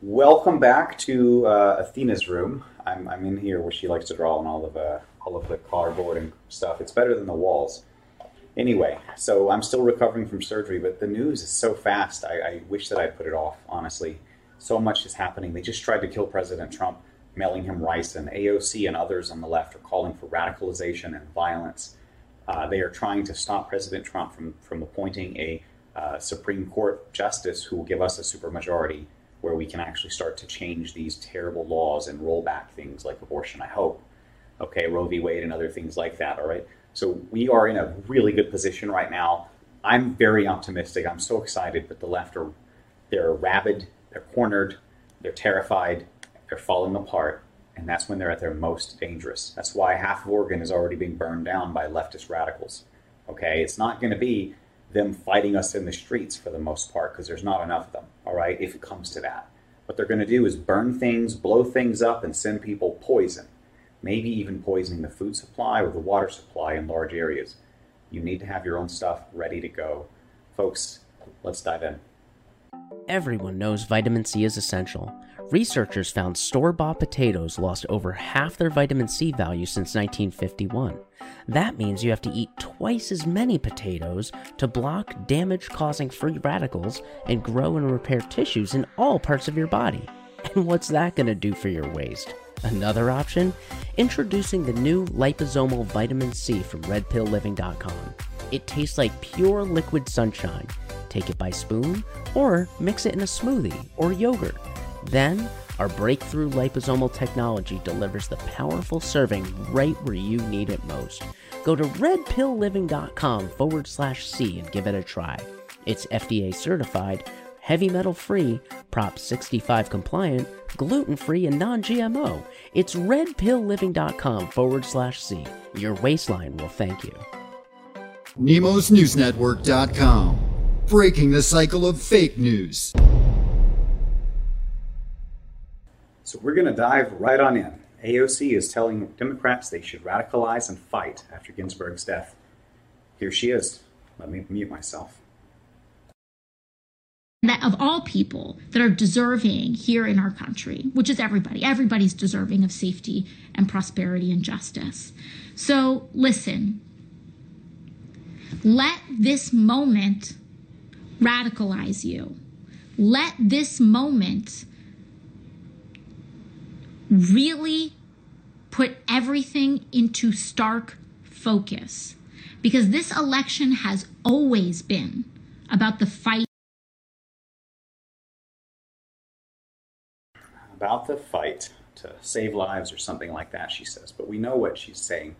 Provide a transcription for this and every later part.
Welcome back to uh, Athena's room. I'm, I'm in here where she likes to draw on all of uh, all of the cardboard and stuff. It's better than the walls. Anyway, so I'm still recovering from surgery, but the news is so fast. I, I wish that I put it off. Honestly, so much is happening. They just tried to kill President Trump, mailing him ricin, and AOC and others on the left are calling for radicalization and violence. Uh, they are trying to stop President Trump from from appointing a uh, Supreme Court justice who will give us a supermajority where we can actually start to change these terrible laws and roll back things like abortion, I hope. Okay, Roe v. Wade and other things like that, all right? So we are in a really good position right now. I'm very optimistic. I'm so excited, but the left are they're rabid, they're cornered, they're terrified, they're falling apart, and that's when they're at their most dangerous. That's why half of Oregon is already being burned down by leftist radicals. Okay, it's not going to be them fighting us in the streets for the most part because there's not enough of them, all right, if it comes to that. What they're going to do is burn things, blow things up, and send people poison, maybe even poisoning the food supply or the water supply in large areas. You need to have your own stuff ready to go. Folks, let's dive in. Everyone knows vitamin C is essential. Researchers found store bought potatoes lost over half their vitamin C value since 1951. That means you have to eat twice as many potatoes to block damage causing free radicals and grow and repair tissues in all parts of your body. And what's that going to do for your waist? Another option? Introducing the new liposomal vitamin C from redpillliving.com. It tastes like pure liquid sunshine. Take it by spoon or mix it in a smoothie or yogurt. Then, our breakthrough liposomal technology delivers the powerful serving right where you need it most. Go to redpillliving.com forward slash C and give it a try. It's FDA certified, heavy metal free, Prop 65 compliant, gluten free, and non GMO. It's redpillliving.com forward slash C. Your waistline will thank you. NemosNewsNetwork.com. Breaking the cycle of fake news. So we're going to dive right on in. AOC is telling Democrats they should radicalize and fight after Ginsburg's death. Here she is. Let me mute myself. That of all people that are deserving here in our country, which is everybody, everybody's deserving of safety and prosperity and justice. So listen, let this moment radicalize you. Let this moment really put everything into stark focus because this election has always been about the fight. About the fight to save lives or something like that, she says. But we know what she's saying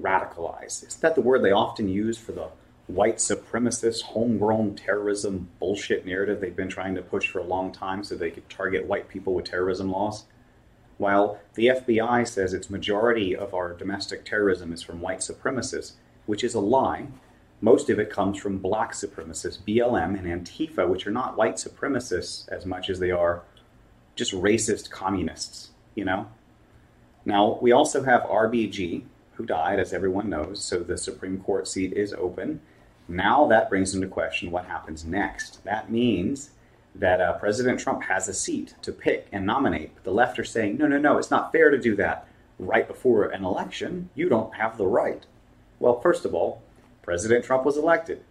radicalize. Isn't that the word they often use for the white supremacist, homegrown terrorism bullshit narrative they've been trying to push for a long time so they could target white people with terrorism laws? While the FBI says its majority of our domestic terrorism is from white supremacists, which is a lie, most of it comes from black supremacists, BLM and Antifa, which are not white supremacists as much as they are just racist communists, you know? Now, we also have RBG, who died, as everyone knows, so the Supreme Court seat is open. Now that brings into question what happens next. That means that uh, President Trump has a seat to pick and nominate. But the left are saying, no, no, no, it's not fair to do that right before an election. You don't have the right. Well, first of all, President Trump was elected.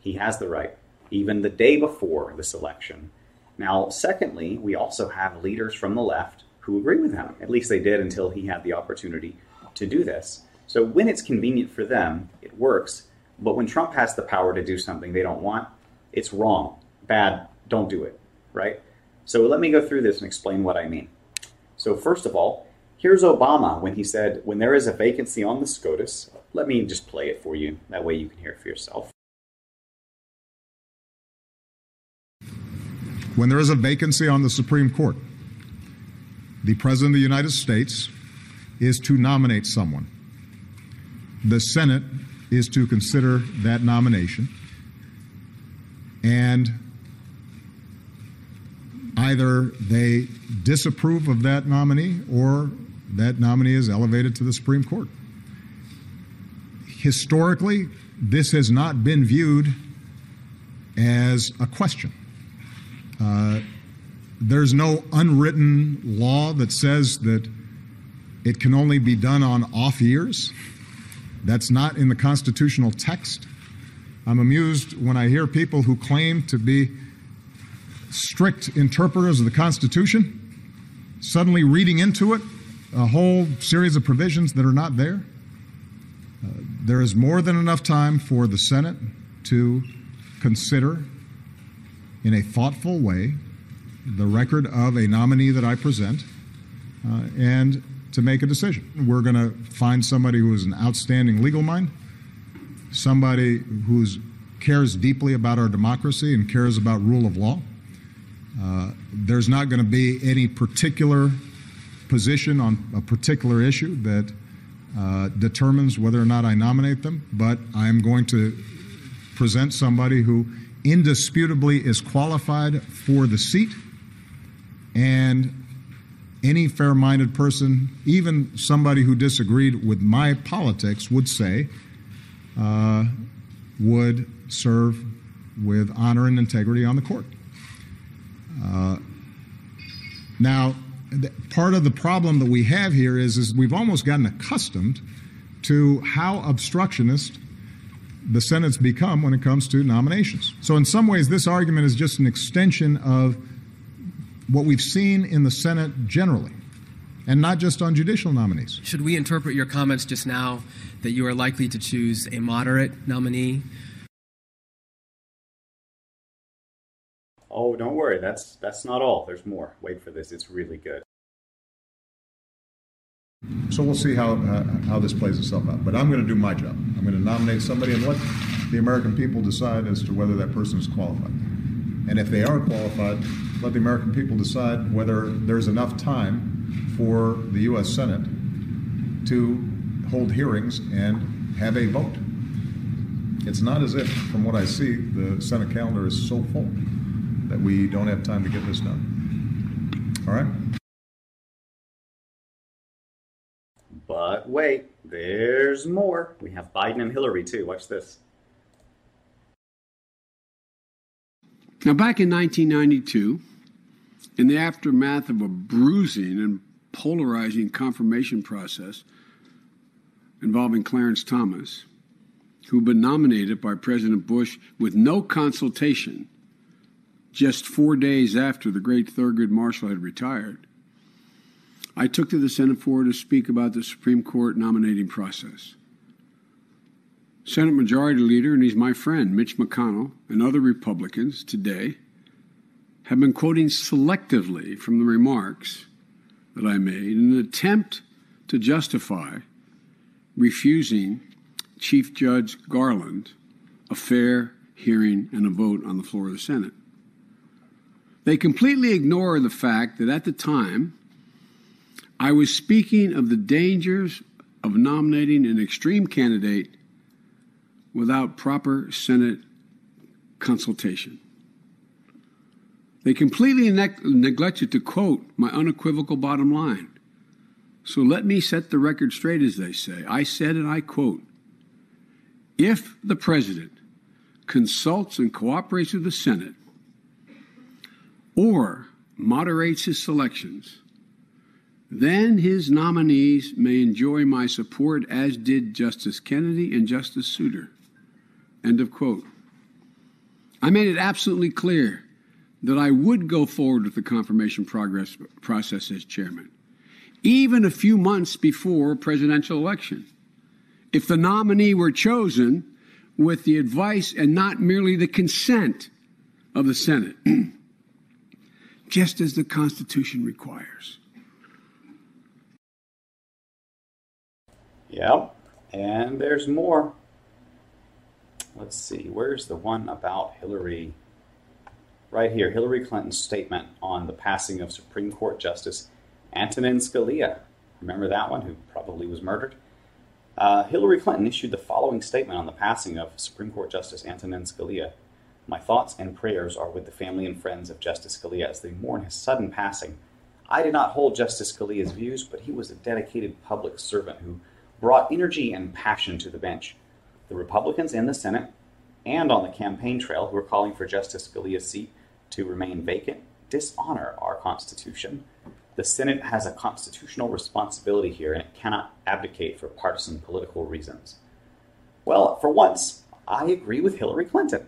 He has the right, even the day before this election. Now, secondly, we also have leaders from the left who agree with him. At least they did until he had the opportunity to do this. So when it's convenient for them, it works. But when Trump has the power to do something they don't want, it's wrong, bad, don't do it, right? So let me go through this and explain what I mean. So, first of all, here's Obama when he said, When there is a vacancy on the SCOTUS, let me just play it for you. That way you can hear it for yourself. When there is a vacancy on the Supreme Court, the President of the United States is to nominate someone. The Senate is to consider that nomination. And either they disapprove of that nominee or that nominee is elevated to the Supreme Court. Historically, this has not been viewed as a question. Uh, there's no unwritten law that says that it can only be done on off years. That's not in the constitutional text. I'm amused when I hear people who claim to be strict interpreters of the Constitution suddenly reading into it a whole series of provisions that are not there. Uh, there is more than enough time for the Senate to consider in a thoughtful way the record of a nominee that I present uh, and to make a decision. We're going to find somebody who is an outstanding legal mind, somebody who cares deeply about our democracy and cares about rule of law. Uh, there's not going to be any particular position on a particular issue that uh, determines whether or not I nominate them, but I'm going to present somebody who indisputably is qualified for the seat and any fair minded person, even somebody who disagreed with my politics, would say uh, would serve with honor and integrity on the court. Uh, now, part of the problem that we have here is, is we've almost gotten accustomed to how obstructionist the Senate's become when it comes to nominations. So, in some ways, this argument is just an extension of what we've seen in the Senate generally, and not just on judicial nominees. Should we interpret your comments just now that you are likely to choose a moderate nominee? Oh, don't worry. That's that's not all. There's more. Wait for this. It's really good. So we'll see how uh, how this plays itself out. But I'm going to do my job. I'm going to nominate somebody and let the American people decide as to whether that person is qualified. And if they are qualified, let the American people decide whether there's enough time for the U.S. Senate to hold hearings and have a vote. It's not as if, from what I see, the Senate calendar is so full we don't have time to get this done. All right? But wait, there's more. We have Biden and Hillary, too. Watch this. Now, back in 1992, in the aftermath of a bruising and polarizing confirmation process involving Clarence Thomas, who'd been nominated by President Bush with no consultation just four days after the great Thurgood Marshall had retired, I took to the Senate floor to speak about the Supreme Court nominating process. Senate Majority Leader, and he's my friend, Mitch McConnell, and other Republicans today have been quoting selectively from the remarks that I made in an attempt to justify refusing Chief Judge Garland a fair hearing and a vote on the floor of the Senate. They completely ignore the fact that at the time, I was speaking of the dangers of nominating an extreme candidate without proper Senate consultation. They completely ne- neglected to quote my unequivocal bottom line. So let me set the record straight, as they say. I said, and I quote If the president consults and cooperates with the Senate or moderates his selections, then his nominees may enjoy my support, as did Justice Kennedy and Justice Souter. End of quote. I made it absolutely clear that I would go forward with the confirmation progress process as chairman, even a few months before presidential election. If the nominee were chosen with the advice and not merely the consent of the Senate, just as the Constitution requires. Yep, and there's more. Let's see, where's the one about Hillary? Right here, Hillary Clinton's statement on the passing of Supreme Court Justice Antonin Scalia. Remember that one, who probably was murdered? Uh, Hillary Clinton issued the following statement on the passing of Supreme Court Justice Antonin Scalia. My thoughts and prayers are with the family and friends of Justice Scalia as they mourn his sudden passing. I did not hold Justice Scalia's views, but he was a dedicated public servant who brought energy and passion to the bench the Republicans in the Senate and on the campaign trail who are calling for Justice Scalia's seat to remain vacant dishonor our Constitution. The Senate has a constitutional responsibility here, and it cannot abdicate for partisan political reasons. Well, for once, I agree with Hillary Clinton.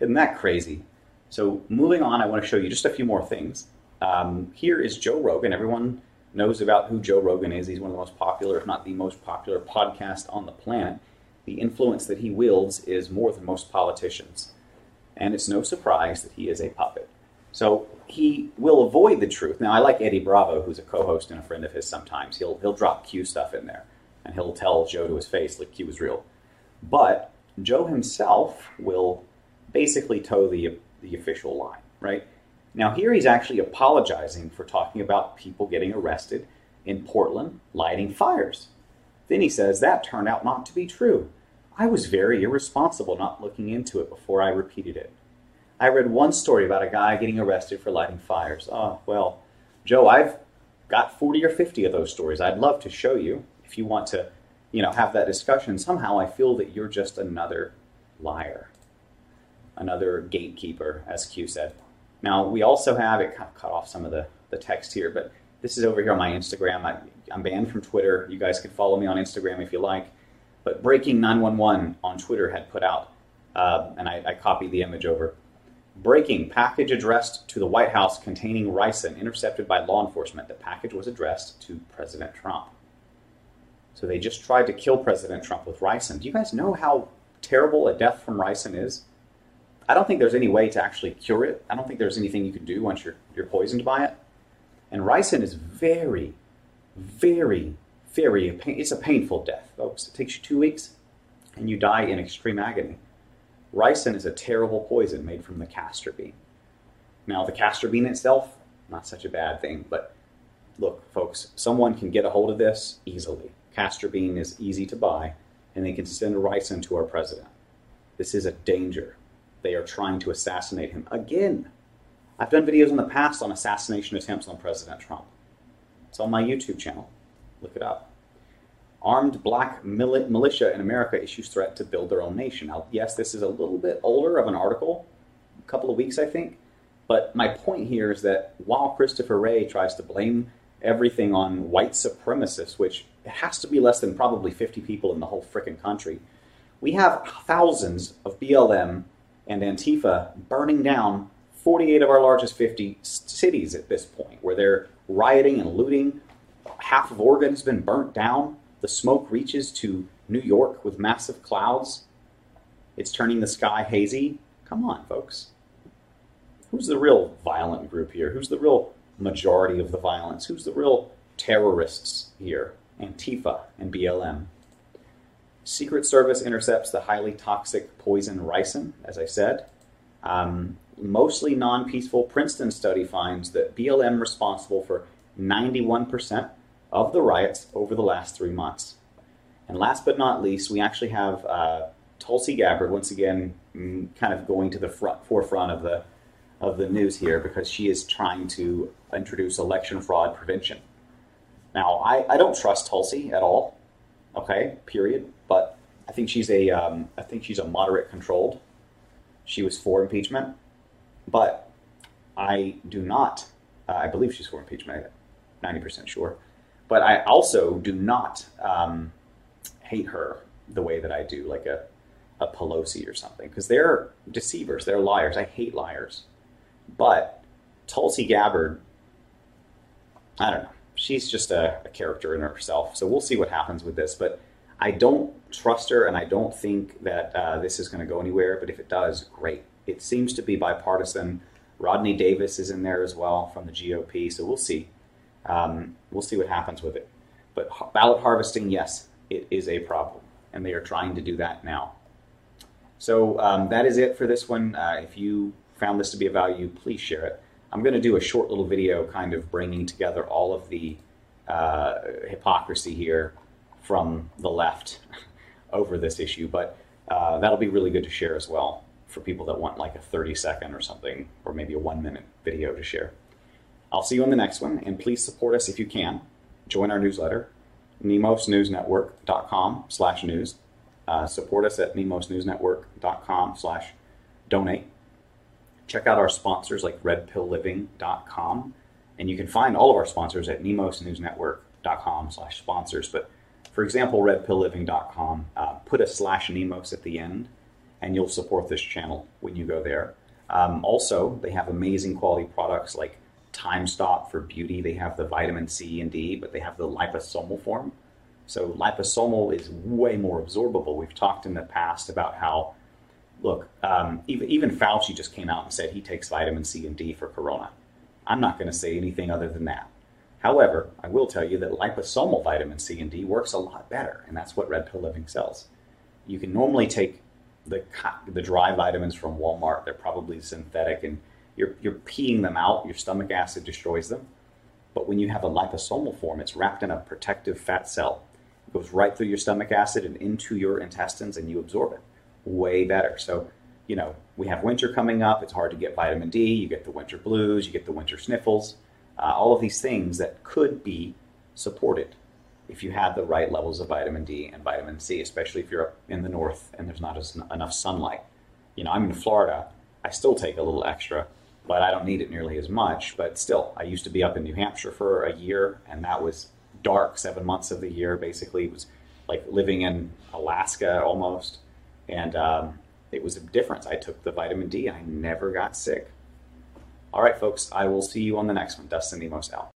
Isn't that crazy? So, moving on, I want to show you just a few more things. Um, here is Joe Rogan. Everyone knows about who Joe Rogan is. He's one of the most popular, if not the most popular, podcast on the planet. The influence that he wields is more than most politicians. And it's no surprise that he is a puppet. So he will avoid the truth. Now, I like Eddie Bravo, who's a co-host and a friend of his. Sometimes he'll he'll drop Q stuff in there, and he'll tell Joe to his face like Q is real. But Joe himself will basically toe the the official line, right? Now here he's actually apologizing for talking about people getting arrested in Portland lighting fires. Then he says that turned out not to be true. I was very irresponsible not looking into it before I repeated it. I read one story about a guy getting arrested for lighting fires. Oh, well, Joe, I've got 40 or 50 of those stories. I'd love to show you if you want to, you know, have that discussion. Somehow I feel that you're just another liar, another gatekeeper, as Q said. Now, we also have it kind of cut off some of the, the text here, but this is over here on my Instagram. I, I'm banned from Twitter. You guys can follow me on Instagram if you like. But Breaking 911 on Twitter had put out, uh, and I, I copied the image over Breaking package addressed to the White House containing ricin intercepted by law enforcement. The package was addressed to President Trump. So they just tried to kill President Trump with ricin. Do you guys know how terrible a death from ricin is? I don't think there's any way to actually cure it. I don't think there's anything you can do once you're, you're poisoned by it. And ricin is very, very, very, it's a painful death, folks. It takes you two weeks and you die in extreme agony. Ricin is a terrible poison made from the castor bean. Now, the castor bean itself, not such a bad thing, but look, folks, someone can get a hold of this easily. Castor bean is easy to buy, and they can send ricin to our president. This is a danger. They are trying to assassinate him again. I've done videos in the past on assassination attempts on President Trump. It's on my YouTube channel. Look it up armed black militia in America issues threat to build their own nation. Now, yes, this is a little bit older of an article, a couple of weeks, I think. But my point here is that while Christopher Wray tries to blame everything on white supremacists, which has to be less than probably 50 people in the whole frickin' country, we have thousands of BLM and Antifa burning down 48 of our largest 50 cities at this point, where they're rioting and looting. Half of Oregon has been burnt down. The smoke reaches to New York with massive clouds. It's turning the sky hazy. Come on, folks. Who's the real violent group here? Who's the real majority of the violence? Who's the real terrorists here? Antifa and BLM. Secret Service intercepts the highly toxic poison ricin, as I said. Um, mostly non peaceful Princeton study finds that BLM responsible for 91% of the riots over the last three months. And last but not least, we actually have uh, Tulsi Gabbard once again, mm, kind of going to the front, forefront of the of the news here because she is trying to introduce election fraud prevention. Now, I, I don't trust Tulsi at all. Okay, period. But I think she's a um, I think she's a moderate controlled. She was for impeachment, but I do not. Uh, I believe she's for impeachment. Ninety percent sure. But I also do not um, hate her the way that I do, like a, a Pelosi or something, because they're deceivers, they're liars. I hate liars. But Tulsi Gabbard, I don't know. She's just a, a character in herself. So we'll see what happens with this. But I don't trust her, and I don't think that uh, this is going to go anywhere. But if it does, great. It seems to be bipartisan. Rodney Davis is in there as well from the GOP. So we'll see. Um, we'll see what happens with it. But ballot harvesting, yes, it is a problem, and they are trying to do that now. So um, that is it for this one. Uh, if you found this to be of value, please share it. I'm going to do a short little video kind of bringing together all of the uh, hypocrisy here from the left over this issue, but uh, that'll be really good to share as well for people that want like a 30 second or something, or maybe a one minute video to share. I'll see you on the next one, and please support us if you can. Join our newsletter, nemosnewsnetwork.com slash news. Uh, support us at nemosnewsnetwork.com slash donate. Check out our sponsors like redpillliving.com. And you can find all of our sponsors at nemosnewsnetwork.com slash sponsors. But for example, redpillliving.com, uh, put a slash Nemos at the end and you'll support this channel when you go there. Um, also, they have amazing quality products like Time Stop for beauty. They have the vitamin C and D, but they have the liposomal form. So liposomal is way more absorbable. We've talked in the past about how, look, um, even, even Fauci just came out and said he takes vitamin C and D for corona. I'm not going to say anything other than that. However, I will tell you that liposomal vitamin C and D works a lot better, and that's what Red Pill Living sells. You can normally take the the dry vitamins from Walmart; they're probably synthetic, and you're you're peeing them out. Your stomach acid destroys them. But when you have a liposomal form, it's wrapped in a protective fat cell. It goes right through your stomach acid and into your intestines, and you absorb it way better. So, you know, we have winter coming up. It's hard to get vitamin D. You get the winter blues. You get the winter sniffles. Uh, all of these things that could be supported if you had the right levels of vitamin D and vitamin C, especially if you're up in the north and there's not as, enough sunlight. You know, I'm in Florida. I still take a little extra, but I don't need it nearly as much. But still, I used to be up in New Hampshire for a year, and that was dark seven months of the year. Basically, it was like living in Alaska almost, and um, it was a difference. I took the vitamin D, and I never got sick. All right, folks, I will see you on the next one. Dustin Nemos out.